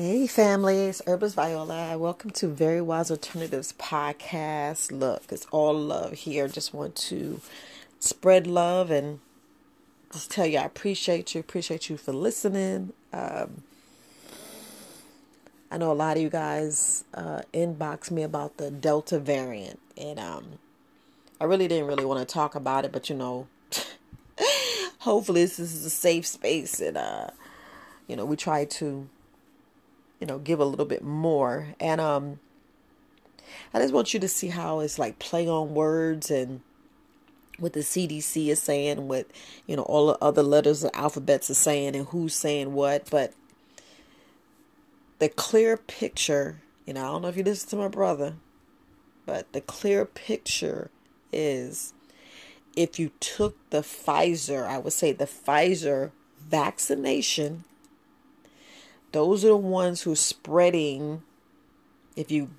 Hey, families, Herbis Viola. Welcome to Very Wise Alternatives podcast. Look, it's all love here. Just want to spread love and just tell you I appreciate you. Appreciate you for listening. Um, I know a lot of you guys uh, inbox me about the Delta variant, and um, I really didn't really want to talk about it, but you know, hopefully this is a safe space, and uh, you know, we try to you know, give a little bit more. And um I just want you to see how it's like play on words and what the CDC is saying, what you know, all the other letters of alphabets are saying and who's saying what, but the clear picture, you know, I don't know if you listen to my brother, but the clear picture is if you took the Pfizer, I would say the Pfizer vaccination those are the ones who are spreading. If you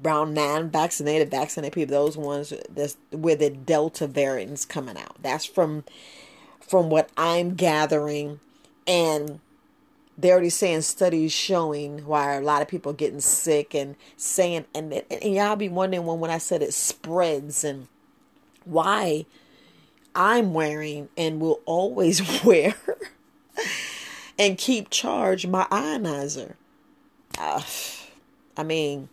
brown non-vaccinated, vaccinated people, those ones that's where the Delta variant is coming out. That's from from what I'm gathering, and they're already saying studies showing why a lot of people getting sick and saying and, and y'all be wondering when when I said it spreads and why I'm wearing and will always wear and keep charge my ionizer. Uh, I mean,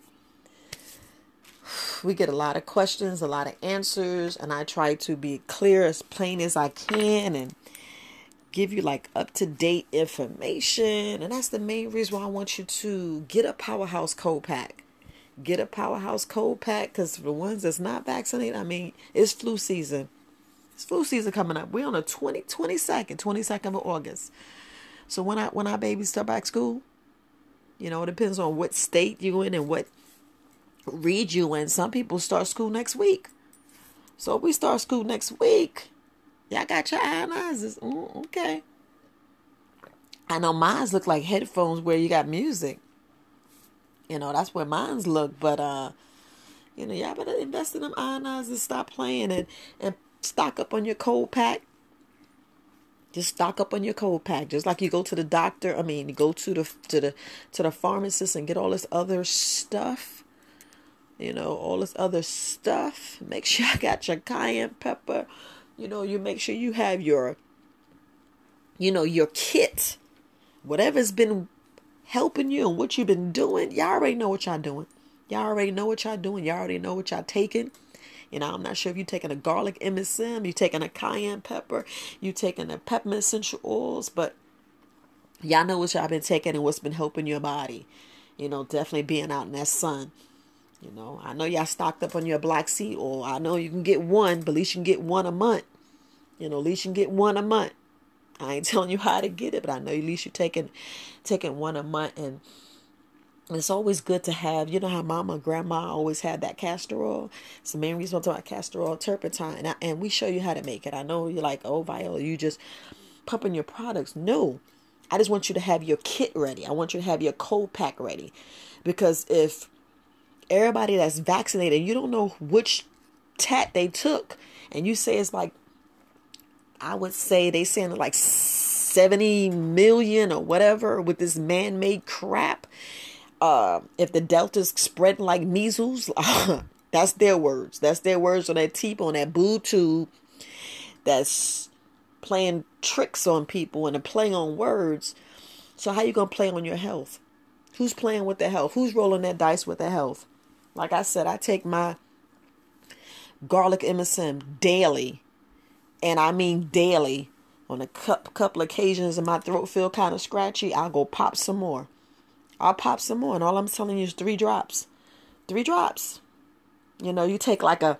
we get a lot of questions, a lot of answers, and I try to be clear as plain as I can and give you like up to date information. And that's the main reason why I want you to get a powerhouse cold pack. Get a powerhouse cold pack because for the ones that's not vaccinated, I mean, it's flu season. It's flu season coming up. We're on the 20, 22nd, 22nd of August. So when I when our babies start back school, you know, it depends on what state you in and what read you in. Some people start school next week. So we start school next week. Y'all got your ionizers. Mm, okay. I know mine's look like headphones where you got music. You know, that's where mine's look. But uh, you know, y'all better invest in them ionizers, stop playing and and stock up on your cold pack just stock up on your cold pack, just like you go to the doctor. I mean, you go to the to the to the pharmacist and get all this other stuff. You know, all this other stuff. Make sure I got your cayenne pepper. You know, you make sure you have your, you know, your kit. Whatever's been helping you and what you've been doing, y'all already know what y'all doing. Y'all already know what y'all doing. Y'all already know what y'all taking. You know, I'm not sure if you're taking a garlic MSM, you're taking a cayenne pepper, you're taking a peppermint essential oils, but y'all know what y'all been taking and what's been helping your body. You know, definitely being out in that sun. You know, I know y'all stocked up on your black seed oil. I know you can get one, but at least you can get one a month. You know, at least you can get one a month. I ain't telling you how to get it, but I know at least you're taking taking one a month and it's always good to have, you know how mama, grandma always had that castor oil. It's the main reason I'm talking about castor oil, turpentine. And, I, and we show you how to make it. I know you're like, oh, Viola, you just pumping your products. No, I just want you to have your kit ready. I want you to have your cold pack ready. Because if everybody that's vaccinated, you don't know which tat they took, and you say it's like, I would say they saying like 70 million or whatever with this man made crap uh, if the delta's spreading like measles, that's their words. That's their words on that tip on that boo tube that's playing tricks on people and playing on words. So how you gonna play on your health? Who's playing with the health? Who's rolling that dice with the health? Like I said, I take my garlic MSM daily, and I mean daily. On a cup, couple occasions, and my throat feel kind of scratchy, I'll go pop some more. I'll pop some more. And all I'm telling you is three drops. Three drops. You know, you take like a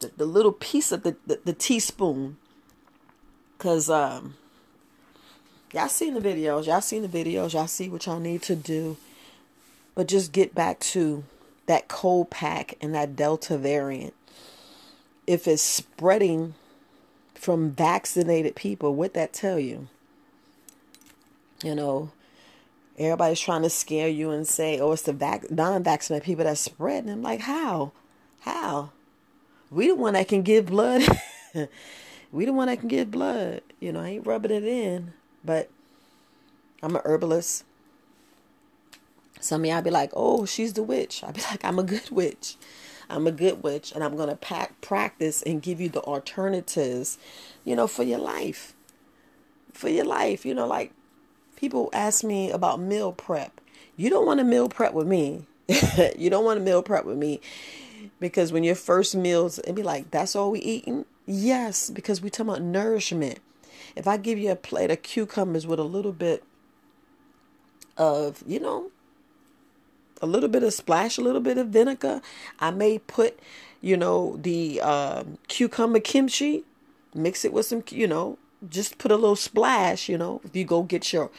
the, the little piece of the, the, the teaspoon. Cause um y'all seen the videos. Y'all seen the videos. Y'all see what y'all need to do. But just get back to that cold pack and that Delta variant. If it's spreading from vaccinated people, what that tell you? You know, Everybody's trying to scare you and say, oh, it's the vac- non vaccinated people that's spreading. I'm like, how? How? We the one that can give blood. we the one that can give blood. You know, I ain't rubbing it in, but I'm a herbalist. Some of y'all be like, oh, she's the witch. I'll be like, I'm a good witch. I'm a good witch, and I'm to pack, practice and give you the alternatives, you know, for your life. For your life. You know, like people ask me about meal prep. You don't want to meal prep with me. you don't want to meal prep with me because when your first meals, it'd be like, that's all we eating? Yes, because we talking about nourishment. If I give you a plate of cucumbers with a little bit of, you know, a little bit of splash, a little bit of vinegar. I may put, you know, the uh, cucumber kimchi, mix it with some, you know, just put a little splash, you know, if you go get your,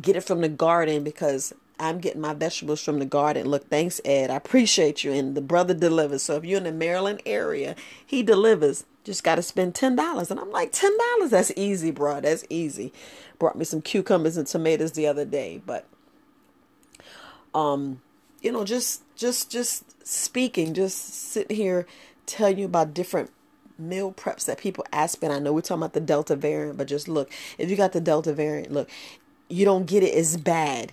get it from the garden because I'm getting my vegetables from the garden. Look, thanks, Ed. I appreciate you. And the brother delivers. So if you're in the Maryland area, he delivers. Just got to spend $10. And I'm like, $10? That's easy, bro. That's easy. Brought me some cucumbers and tomatoes the other day. But, um, you know, just, just, just speaking, just sitting here telling you about different meal preps that people ask me. And I know we're talking about the Delta variant, but just look, if you got the Delta variant, look, you don't get it as bad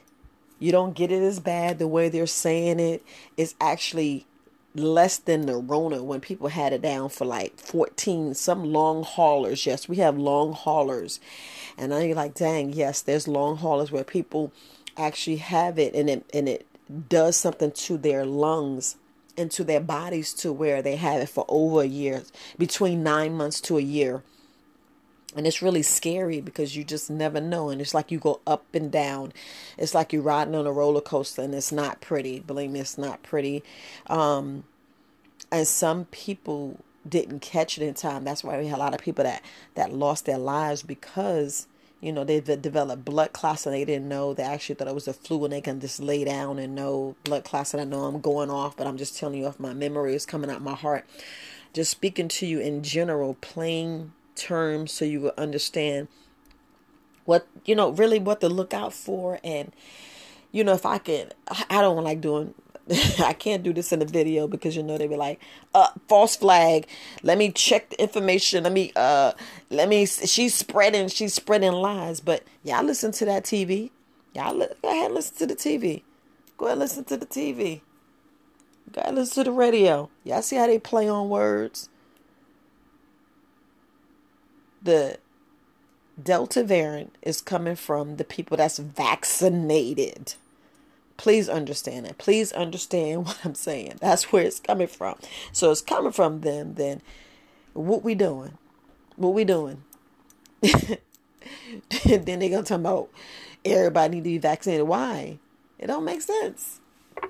you don't get it as bad the way they're saying it. It's actually less than the Rona when people had it down for like 14. Some long haulers. Yes, we have long haulers. And now you're like, dang, yes, there's long haulers where people actually have it and it and it does something to their lungs and to their bodies to where they have it for over a year, between nine months to a year. And it's really scary because you just never know and it's like you go up and down. It's like you're riding on a roller coaster and it's not pretty believe me it's not pretty. Um, and some people didn't catch it in time. That's why we had a lot of people that that lost their lives because you know they developed blood clots and they didn't know. They actually thought it was a flu and they can just lay down and know blood clots and i know i'm going off but i'm just telling you off my memory is coming out my heart. Just speaking to you in general plain terms so you will understand what you know really what to look out for. And you know if i can i don't like doing I can't do this in the video because you know they be like, uh, false flag. Let me check the information. Let me, uh, let me. She's spreading. She's spreading lies. But y'all listen to that TV. Y'all li- go ahead and listen to the TV. Go ahead and listen to the TV. Go ahead and listen to the radio. Y'all see how they play on words the Delta variant is coming from the people that's vaccinated. Please understand that. Please understand what I'm saying. That's where it's coming from. So it's coming from them. Then what we doing? What we doing? then they gonna talk about everybody need to be vaccinated. Why? It don't make sense.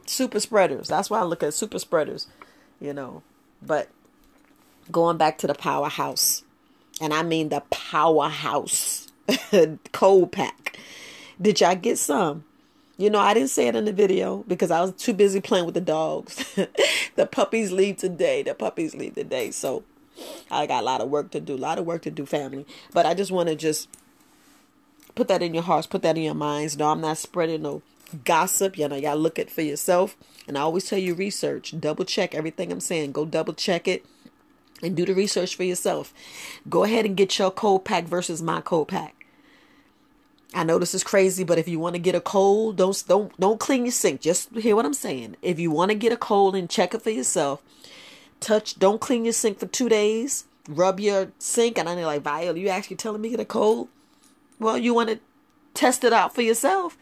Super spreaders. That's why I look at super spreaders. You know, but going back to the powerhouse and I mean the powerhouse cold pack. Did y'all get some? You know, I didn't say it in the video because I was too busy playing with the dogs. the puppies leave today. The puppies leave today. So I got a lot of work to do. A lot of work to do, family. But I just want to just put that in your hearts, put that in your minds. No, I'm not spreading no gossip. You know, y'all look it for yourself. And I always tell you research, double check everything I'm saying. Go double check it and do the research for yourself. Go ahead and get your cold pack versus my cold pack. I know this is crazy, but if you want to get a cold, don't don't don't clean your sink. Just hear what I'm saying. If you want to get a cold and check it for yourself, touch. Don't clean your sink for two days. Rub your sink, and I'm like, Viola, you actually telling me get a cold? Well, you want to test it out for yourself.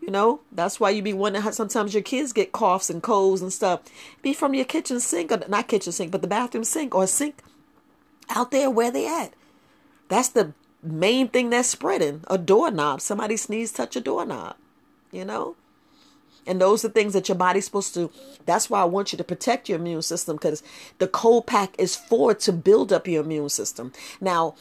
You know, that's why you be wondering how sometimes your kids get coughs and colds and stuff. Be from your kitchen sink, or not kitchen sink, but the bathroom sink or sink out there where they at. That's the main thing that's spreading. A doorknob. Somebody sneeze, touch a doorknob. You know? And those are things that your body's supposed to. That's why I want you to protect your immune system because the cold pack is for to build up your immune system. Now,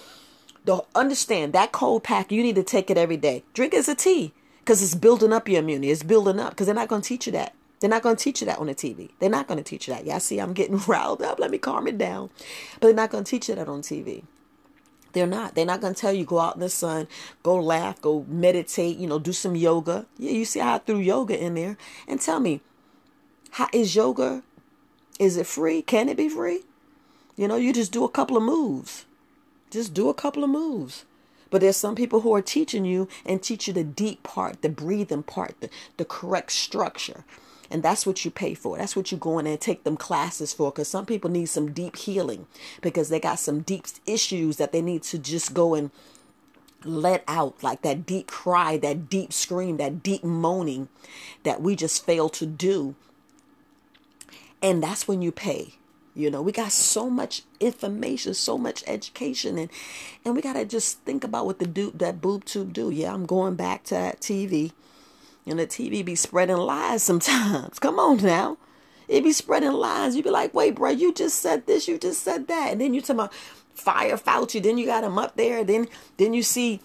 the, understand that cold pack, you need to take it every day. Drink as a tea because it's building up your immunity. It's building up because they're not going to teach you that. They're not going to teach you that on the TV. They're not going to teach you that. Yeah, see, I'm getting riled up. Let me calm it down. But they're not going to teach you that on TV. They're not. They're not going to tell you go out in the sun, go laugh, go meditate, you know, do some yoga. Yeah, you see how I threw yoga in there. And tell me, how is yoga? Is it free? Can it be free? You know, you just do a couple of moves. Just do a couple of moves. But there's some people who are teaching you and teach you the deep part, the breathing part, the, the correct structure. And that's what you pay for. That's what you go in and take them classes for. Because some people need some deep healing because they got some deep issues that they need to just go and let out like that deep cry, that deep scream, that deep moaning that we just fail to do. And that's when you pay. You know, we got so much information, so much education, and and we gotta just think about what the do that boob tube do. Yeah, I'm going back to that TV, and the TV be spreading lies sometimes. Come on now, it be spreading lies. You be like, wait, bro, you just said this, you just said that, and then you talk about fire Fauci. Then you got him up there. Then then you see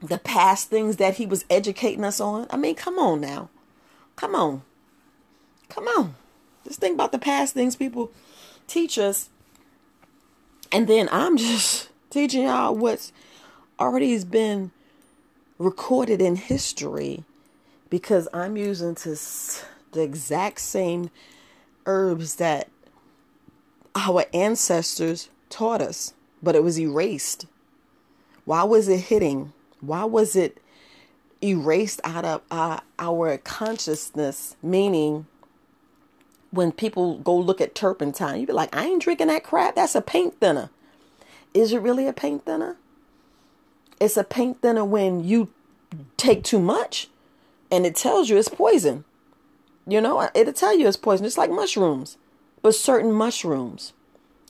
the past things that he was educating us on. I mean, come on now, come on, come on. Just think about the past things people teach us. And then I'm just teaching y'all what's already has been recorded in history because I'm using the exact same herbs that our ancestors taught us, but it was erased. Why was it hitting? Why was it erased out of uh, our consciousness? Meaning, when people go look at turpentine, you be like, I ain't drinking that crap. That's a paint thinner. Is it really a paint thinner? It's a paint thinner when you take too much and it tells you it's poison. You know, it'll tell you it's poison. It's like mushrooms, but certain mushrooms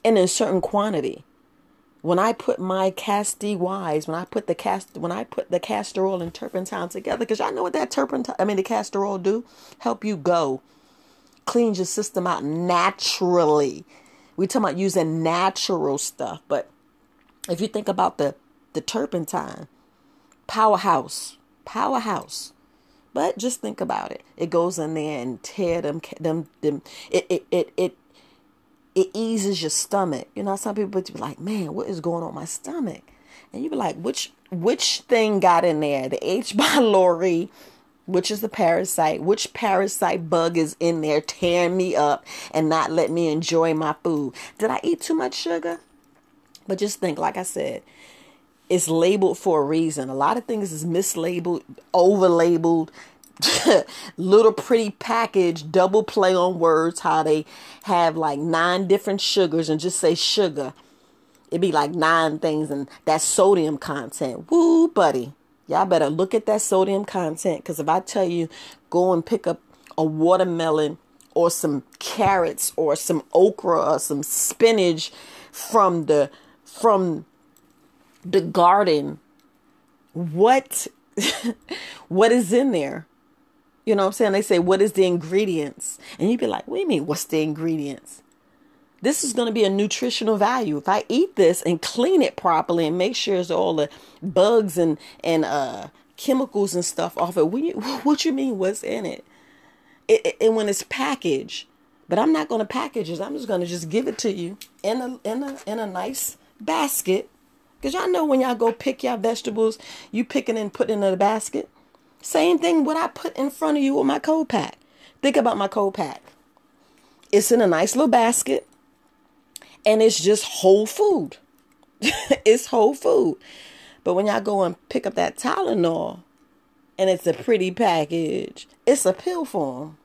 and in certain quantity. When I put my Casti Wise, when I put the cast, when I put the castor oil and turpentine together, because y'all know what that turpentine, I mean the castor oil do, help you go cleans your system out naturally. We talking about using natural stuff, but if you think about the the turpentine, powerhouse, powerhouse. But just think about it. It goes in there and tear them them them. It it it it it eases your stomach. You know, some people be like, "Man, what is going on my stomach?" And you be like, "Which which thing got in there? The H. pylori which is the parasite, which parasite bug is in there tearing me up and not let me enjoy my food. Did I eat too much sugar? But just think, like I said, it's labeled for a reason. A lot of things is mislabeled, overlabeled, little pretty package, double play on words, how they have like nine different sugars and just say sugar. It'd be like nine things and that sodium content. Woo, buddy. Y'all better look at that sodium content because if I tell you go and pick up a watermelon or some carrots or some okra or some spinach from the from the garden what what is in there you know what i'm saying they say what is the ingredients and you'd be like what do you mean what's the ingredients this is going to be a nutritional value. If I eat this and clean it properly and make sure it's all the bugs and and uh, chemicals and stuff off it, what you, what you mean? What's in it? It, it? And when it's packaged, but I'm not going to package it. I'm just going to just give it to you in a in a in a nice basket. Cause y'all know when y'all go pick your vegetables, you picking and putting in a basket. Same thing what I put in front of you with my cold pack. Think about my cold pack. It's in a nice little basket and it's just whole food. it's whole food. But when y'all go and pick up that Tylenol and it's a pretty package, it's a pill form.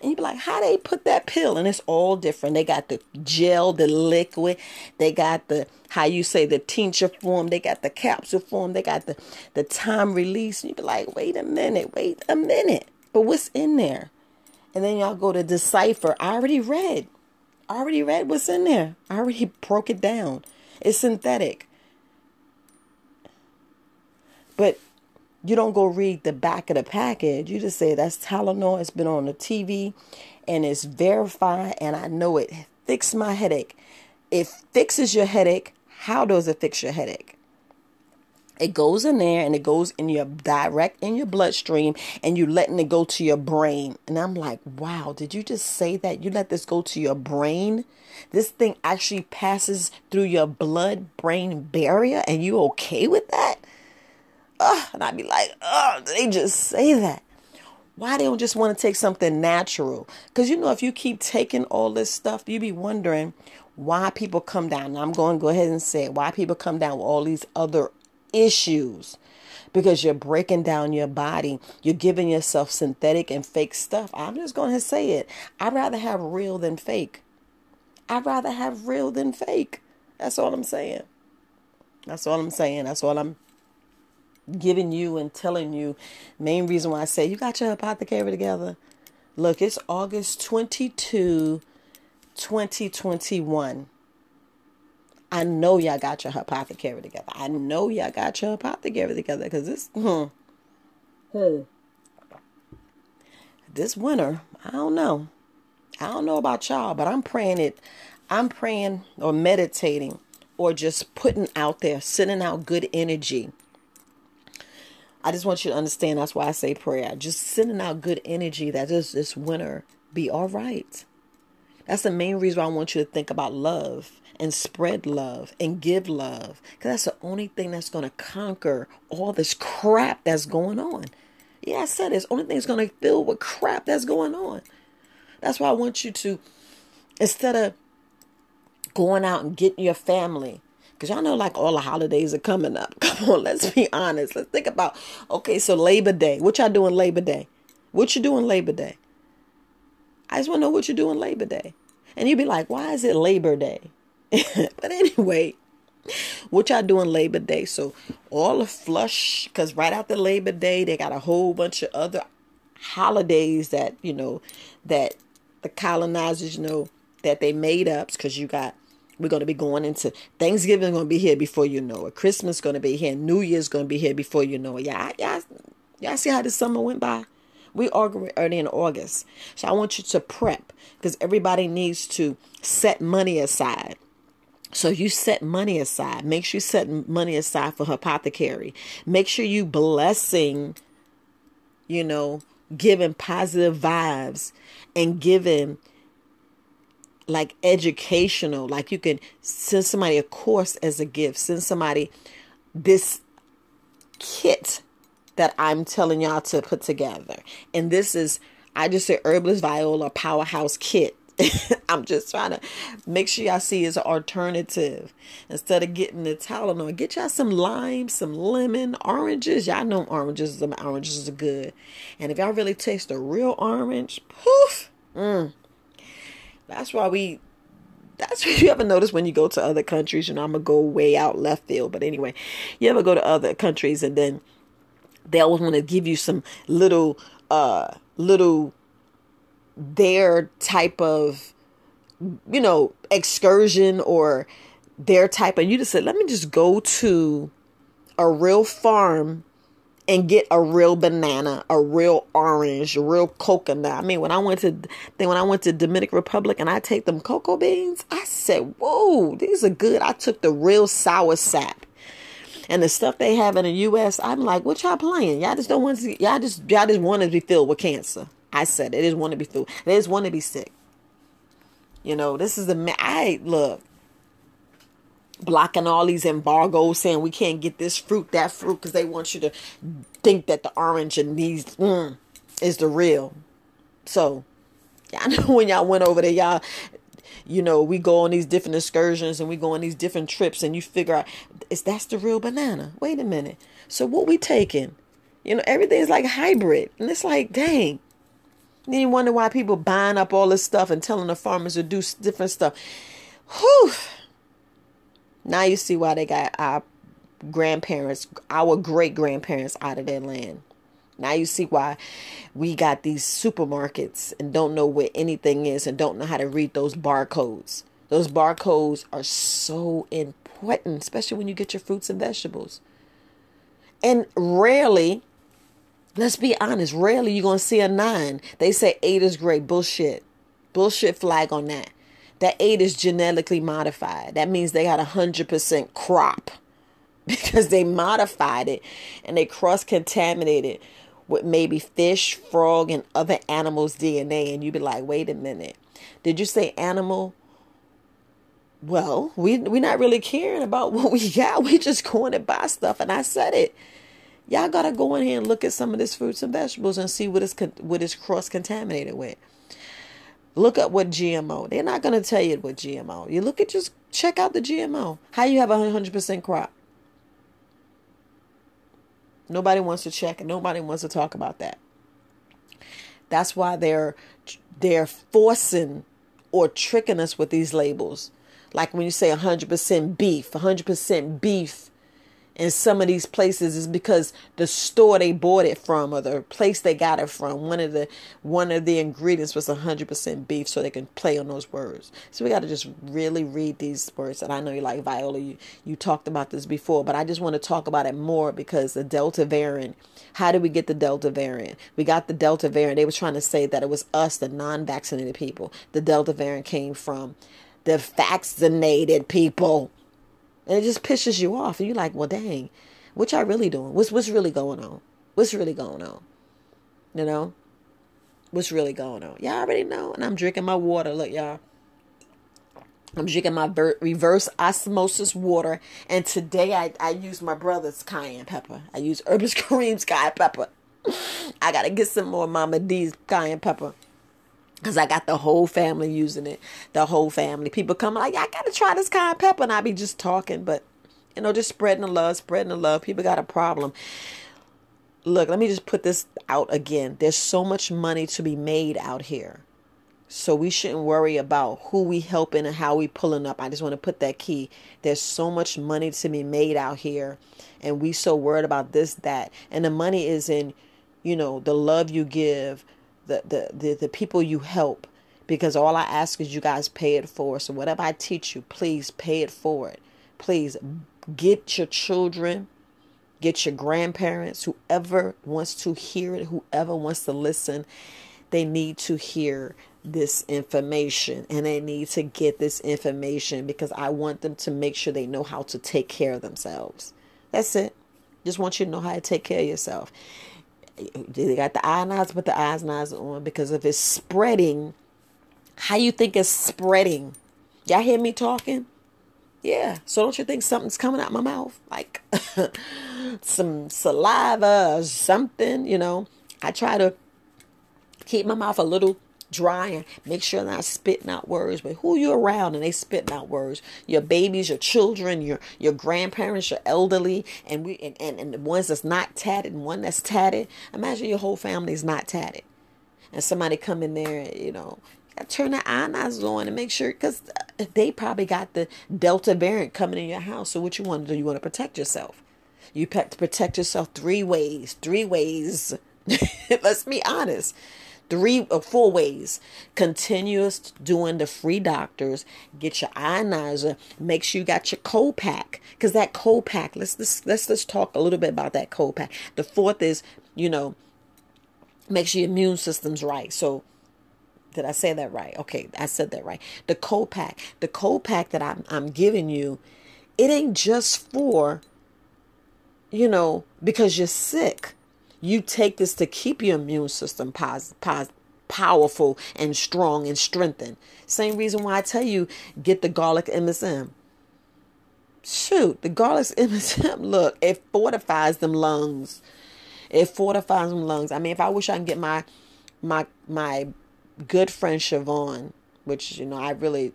And you'd be like, how they put that pill? And it's all different. They got the gel, the liquid, they got the how you say the tincture form, they got the capsule form, they got the the time release. And you'd be like, wait a minute, wait a minute. But what's in there? And then y'all go to decipher. I already read. I already read what's in there. I already broke it down. It's synthetic. But you don't go read the back of the package. You just say that's Tylenol. It's been on the TV and it's verified and I know it fixed my headache. It fixes your headache. How does it fix your headache? It goes in there and it goes in your direct in your bloodstream and you letting it go to your brain. And I'm like, wow, did you just say that? You let this go to your brain? This thing actually passes through your blood brain barrier and you okay with that? Ugh, and I'd be like, oh, they just say that. Why they don't just want to take something natural? Because you know, if you keep taking all this stuff, you be wondering why people come down. And I'm going to go ahead and say why people come down with all these other issues because you're breaking down your body. You're giving yourself synthetic and fake stuff. I'm just going to say it. I'd rather have real than fake. I'd rather have real than fake. That's all I'm saying. That's all I'm saying. That's all I'm giving you and telling you. Main reason why I say you got your apothecary together. Look, it's August 22, 2021. I know y'all got your apothecary together. I know y'all got your apothecary together because this, hmm, hmm, this winter, I don't know. I don't know about y'all, but I'm praying it. I'm praying or meditating or just putting out there, sending out good energy. I just want you to understand that's why I say prayer. Just sending out good energy that this this winter be all right. That's the main reason why I want you to think about love and spread love and give love. Because that's the only thing that's going to conquer all this crap that's going on. Yeah, I said it's only thing that's going to fill with crap that's going on. That's why I want you to, instead of going out and getting your family, because y'all know like all the holidays are coming up. Come on, let's be honest. Let's think about, okay, so Labor Day. What y'all doing Labor Day? What you doing Labor Day? I just want to know what you're doing Labor Day. And you'd be like, why is it Labor Day? but anyway, what y'all doing Labor Day? So all the flush, because right after Labor Day, they got a whole bunch of other holidays that you know that the colonizers you know that they made up. Because you got we're going to be going into Thanksgiving going to be here before you know it. Christmas going to be here. New Year's going to be here before you know it. Yeah, y'all, y'all see how the summer went by? We are early in August. So I want you to prep because everybody needs to set money aside. So you set money aside. Make sure you set money aside for apothecary. Make sure you blessing, you know, giving positive vibes and giving like educational. Like you can send somebody a course as a gift. Send somebody this kit that I'm telling y'all to put together. And this is I just said herbalist viola powerhouse kit. I'm just trying to make sure y'all see it's an alternative. Instead of getting the Tylenol, get y'all some lime, some lemon, oranges. Y'all know oranges, some oranges are good. And if y'all really taste a real orange, poof, mm, that's why we. That's what you ever notice when you go to other countries. You know, I'm gonna go way out left field, but anyway, you ever go to other countries and then they always want to give you some little, uh, little their type of you know excursion or their type and you just said let me just go to a real farm and get a real banana, a real orange, a real coconut. I mean, when I went to then when I went to Dominican Republic and I take them cocoa beans, I said, "Whoa, these are good." I took the real soursop. And the stuff they have in the U.S., I'm like, what y'all playing? Y'all just don't want to. Y'all just y'all just want to be filled with cancer. I said it. They just want to be filled. They just want to be sick. You know, this is the. I look blocking all these embargoes, saying we can't get this fruit, that fruit, because they want you to think that the orange and these mm, is the real. So, yeah, I know when y'all went over there, y'all, you know, we go on these different excursions and we go on these different trips, and you figure out is that's the real banana? Wait a minute. So what we taking? You know, everything's like hybrid, and it's like, dang. Then you wonder why people buying up all this stuff and telling the farmers to do different stuff. Whew. Now you see why they got our grandparents, our great grandparents out of their land. Now you see why we got these supermarkets and don't know where anything is and don't know how to read those barcodes. Those barcodes are so important, especially when you get your fruits and vegetables. And rarely Let's be honest. Rarely you're going to see a nine. They say eight is great. Bullshit. Bullshit flag on that. That eight is genetically modified. That means they got a hundred percent crop because they modified it and they cross contaminated with maybe fish, frog, and other animals' DNA. And you'd be like, wait a minute. Did you say animal? Well, we we're not really caring about what we got. We just going to buy stuff. And I said it. Y'all gotta go in here and look at some of this fruits and vegetables and see what is what is cross contaminated with. Look up what GMO. They're not gonna tell you what GMO. You look at just check out the GMO. How you have a hundred percent crop. Nobody wants to check and nobody wants to talk about that. That's why they're they're forcing or tricking us with these labels. Like when you say 100% beef, 100% beef in some of these places is because the store they bought it from or the place they got it from one of the one of the ingredients was 100% beef so they can play on those words. So we got to just really read these words and i know you like. Viola you, you talked about this before but i just want to talk about it more because the delta variant how did we get the delta variant? We got the delta variant. They were trying to say that it was us the non-vaccinated people. The delta variant came from the vaccinated people and it just pisses you off. And you're like, well, dang, what y'all really doing? What's what's really going on? What's really going on? You know? What's really going on? Y'all already know. And I'm drinking my water. Look, y'all. I'm drinking my ver- reverse osmosis water. And today I, I use my brother's cayenne pepper. I use Herbis Kareem's cayenne pepper. I got to get some more Mama D's cayenne pepper because I got the whole family using it. The whole family. People come like, I gotta try this cayenne pepper, and I be just talking, but you know, just spreading the love, spreading the love. People got a problem. Look, let me just put this out again. There's so much money to be made out here. So we shouldn't worry about who we helping and how we pulling up. I just want to put that key. There's so much money to be made out here and we so worried about this that and the money is in you know the love you give the, the, the, people you help because all I ask is you guys pay it forward. So whatever I teach you, please pay it forward. Please get your children, get your grandparents, whoever wants to hear it, whoever wants to listen, they need to hear this information and they need to get this information because I want them to make sure they know how to take care of themselves. That's it. Just want you to know how to take care of yourself they got the ionizers, put the eyes, ionizers on because if it's spreading, how you think it's spreading? Y'all hear me talking? Yeah. So don't you think something's coming out my mouth? Like some saliva or something, you know? I try to keep my mouth a little dry and make sure not spitting out words. But who you around and they spitting out words? Your babies, your children, your your grandparents, your elderly, and we and, and, and the ones that's not tatted and one that's tatted. Imagine your whole family is not tatted. And somebody come in there, you know, turn the ionizers on and make sure because uh, they probably got the delta variant coming in your house. So what you want to do? You want to protect yourself. You have to protect yourself three ways. Three ways. Let's be honest three or uh, four ways. Continuous doing the free doctors. Get your ionizer. Make sure you got your cold pack. Because that cold pack, let's, let's let's let's talk a little bit about that cold pack. The fourth is, you know, make sure your immune system's right. So did I say that right? Okay, I said that right. The cold pack. The cold pack that I'm I'm giving you, it ain't just for, you know, because you're sick you take this to keep your immune system pos- pos- powerful and strong and strengthened. Same reason why I tell you get the garlic MSM. Shoot, the garlic MSM, look, it fortifies them lungs. It fortifies them lungs. I mean, if I wish I can get my my my good friend Siobhan, which you know I really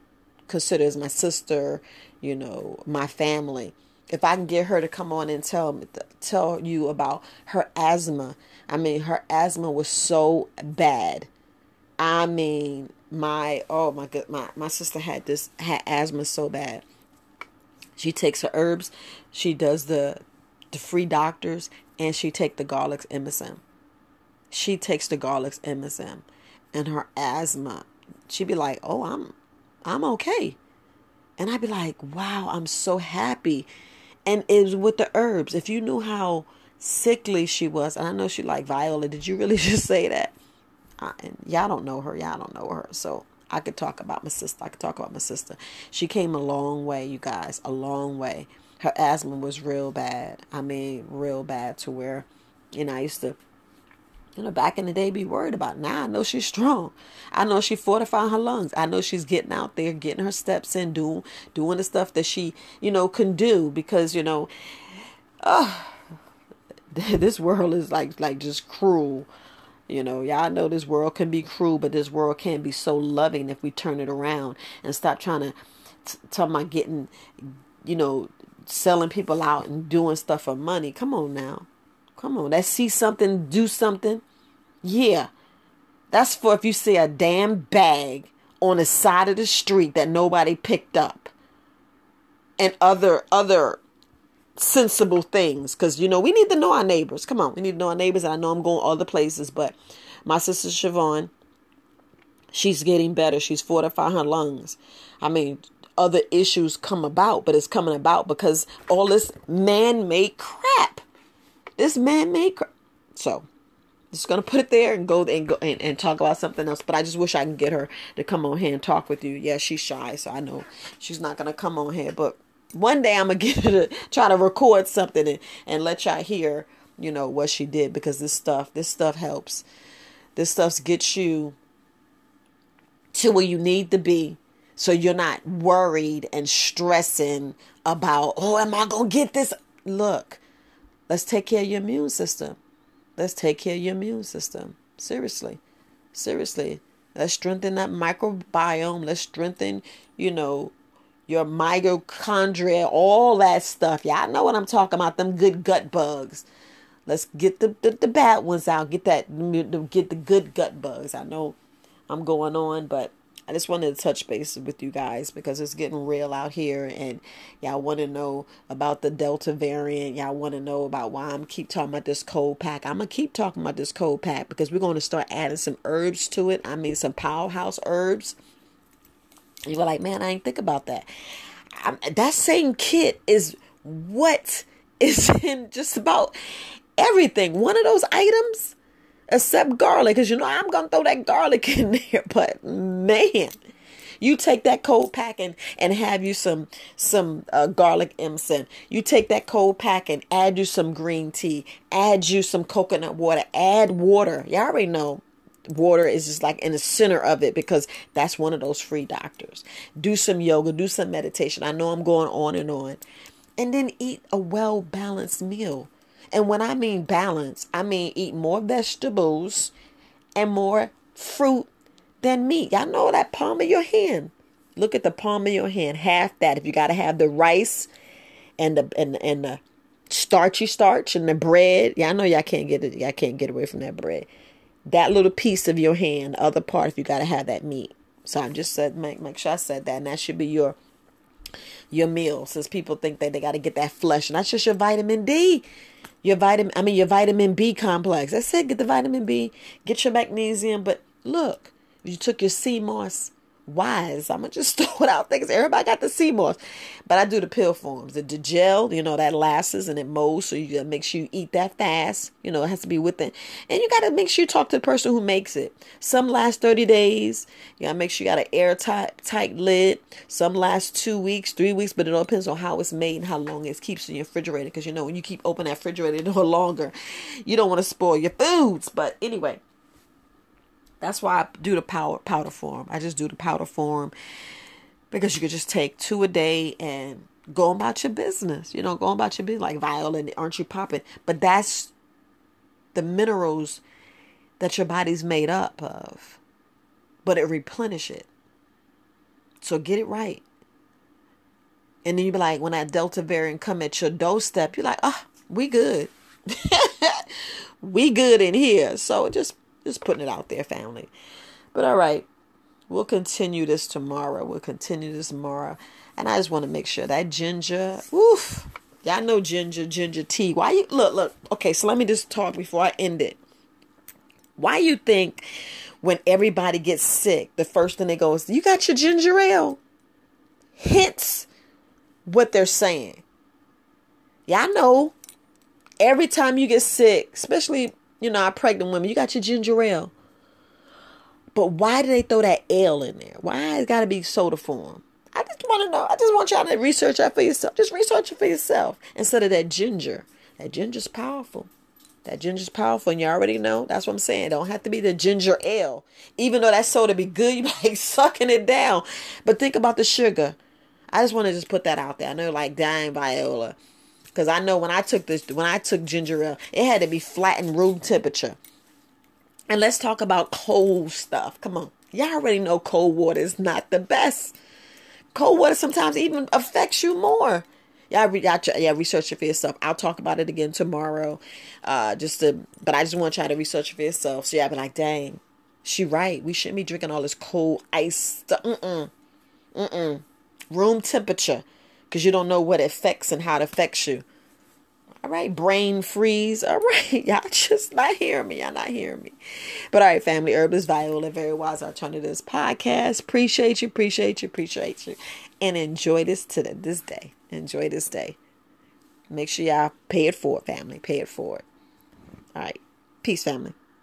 consider as my sister, you know, my family if I can get her to come on and tell tell you about her asthma. I mean, her asthma was so bad. I mean, my oh my god, my my sister had this had asthma so bad. She takes her herbs, she does the the free doctors, and she take the garlic's MSM. She takes the garlic's MSM, and her asthma. She'd be like, "Oh, I'm I'm okay," and I'd be like, "Wow, I'm so happy." And it was with the herbs. If you knew how sickly she was, and I know she like Viola. Did you really just say that? I, and y'all don't know her. Y'all don't know her. So I could talk about my sister. I could talk about my sister. She came a long way, you guys, a long way. Her asthma was real bad. I mean, real bad to where, and I used to you know, back in the day, be worried about. Now I know she's strong. I know she fortifying her lungs. I know she's getting out there, getting her steps in, doing doing the stuff that she, you know, can do because you know, uh, this world is like like just cruel. You know, y'all know this world can be cruel, but this world can be so loving if we turn it around and stop trying to t- talk about getting, you know, selling people out and doing stuff for money. Come on now. Come on, that see something, do something. Yeah. That's for if you see a damn bag on the side of the street that nobody picked up. And other other sensible things. Cause you know, we need to know our neighbors. Come on, we need to know our neighbors. I know I'm going other places, but my sister Siobhan, she's getting better. She's fortifying her lungs. I mean, other issues come about, but it's coming about because all this man made crap. This man made crap. So just gonna put it there and go and go and, and talk about something else. But I just wish I can get her to come on here and talk with you. Yeah, she's shy, so I know she's not gonna come on here. But one day I'm gonna get her to try to record something and, and let y'all hear, you know, what she did because this stuff, this stuff helps. This stuff gets you to where you need to be so you're not worried and stressing about, oh, am I gonna get this? Look, let's take care of your immune system. Let's take care of your immune system. Seriously. Seriously. Let's strengthen that microbiome. Let's strengthen, you know, your mitochondria, all that stuff. Y'all know what I'm talking about, them good gut bugs. Let's get the, the, the bad ones out. Get that get the good gut bugs. I know I'm going on, but I just wanted to touch base with you guys because it's getting real out here and y'all want to know about the Delta variant. Y'all want to know about why I'm keep talking about this cold pack. I'm to keep talking about this cold pack because we're to start adding some herbs to it. I mean, some powerhouse herbs. You were like, man, I ain't think about that. I'm, that same kit is what is in just about everything. One of those items except garlic, because you know I'm gonna throw that garlic in there. But man, you take that cold pack and, and have you some some uh, garlic MSM. You take that cold pack and add you some green tea. Add you some coconut water. Add water. Y'all already know water is just like in the center of it because that's one of those free doctors. Do some yoga. Do some meditation. I know I'm going on and on, and then eat a well balanced meal. And when I mean balance, I mean eat more vegetables and more fruit than meat. Y'all know that palm of your hand. Look at the palm of your hand. Half that. If you got to have the rice and the and and the starchy starch and the bread. Y'all know y'all can't get it. Y'all can't get away from that bread. That little piece of your hand, other part, if you got to have that meat. So I just said make make sure I said that, and that should be your your meal. Since people think that they got to get that flesh, and that's just your vitamin D your vitamin I mean your vitamin B complex. I said get the vitamin B, get your magnesium, but look, you took your sea moss wise. I'm gonna just throw it out there because everybody got the sea moss, but I do the pill forms. The, the gel, you know, that lasts and it molds, so you gotta make sure you eat that fast. You know, it has to be within, and you gotta make sure you talk to the person who makes it. Some last 30 days. You gotta make sure you got an airtight tight lid. Some last two weeks, three weeks, but it all depends on how it's made and how long it keeps in your refrigerator. Because you know, when you keep open that refrigerator no longer, you don't want to spoil your foods. But anyway. That's why I do the powder powder form. I just do the powder form because you could just take two a day and go about your business. You know, go about your business like Viola. Aren't you popping? But that's the minerals that your body's made up of, but it replenish it. So get it right. And then you be like, when that Delta variant come at your doorstep, you're like, oh, we good. we good in here. So just just putting it out there, family. But all right, we'll continue this tomorrow. We'll continue this tomorrow. And I just want to make sure that ginger, woof, y'all know ginger, ginger tea. Why you look, look, okay, so let me just talk before I end it. Why you think when everybody gets sick, the first thing they go is, You got your ginger ale? Hence what they're saying. Y'all know every time you get sick, especially you know, our pregnant women, you got your ginger ale. But why do they throw that ale in there? Why it's got to be soda form? I just want to know. I just want y'all to research that for yourself. Just research it for yourself instead of that ginger. That ginger's powerful. That ginger's powerful, and you already know. That's what I'm saying. It don't have to be the ginger ale. Even though that soda be good, you like sucking it down. But think about the sugar. I just want to just put that out there. I know, like dying Viola. Because I know when I took this, when I took ginger ale, it had to be flat and room temperature. And let's talk about cold stuff. Come on. Y'all already know cold water is not the best. Cold water sometimes even affects you more. Y'all, y'all, yeah, research it for yourself. I'll talk about it again tomorrow. Uh, just to, but I just want y'all to research it for yourself. So y'all be like, dang, she right. We shouldn't be drinking all this cold ice stuff. Mm-mm. Mm-mm. Room temperature. Because you don't know what affects and how it affects you. All right, brain freeze. All right, y'all just not hearing me. Y'all not hearing me. But all right, family, Herbalist Viola, Very Wise Alternatives podcast. Appreciate you, appreciate you, appreciate you. And enjoy this today, this day. Enjoy this day. Make sure y'all pay it forward, family. Pay it forward. All right. Peace, family.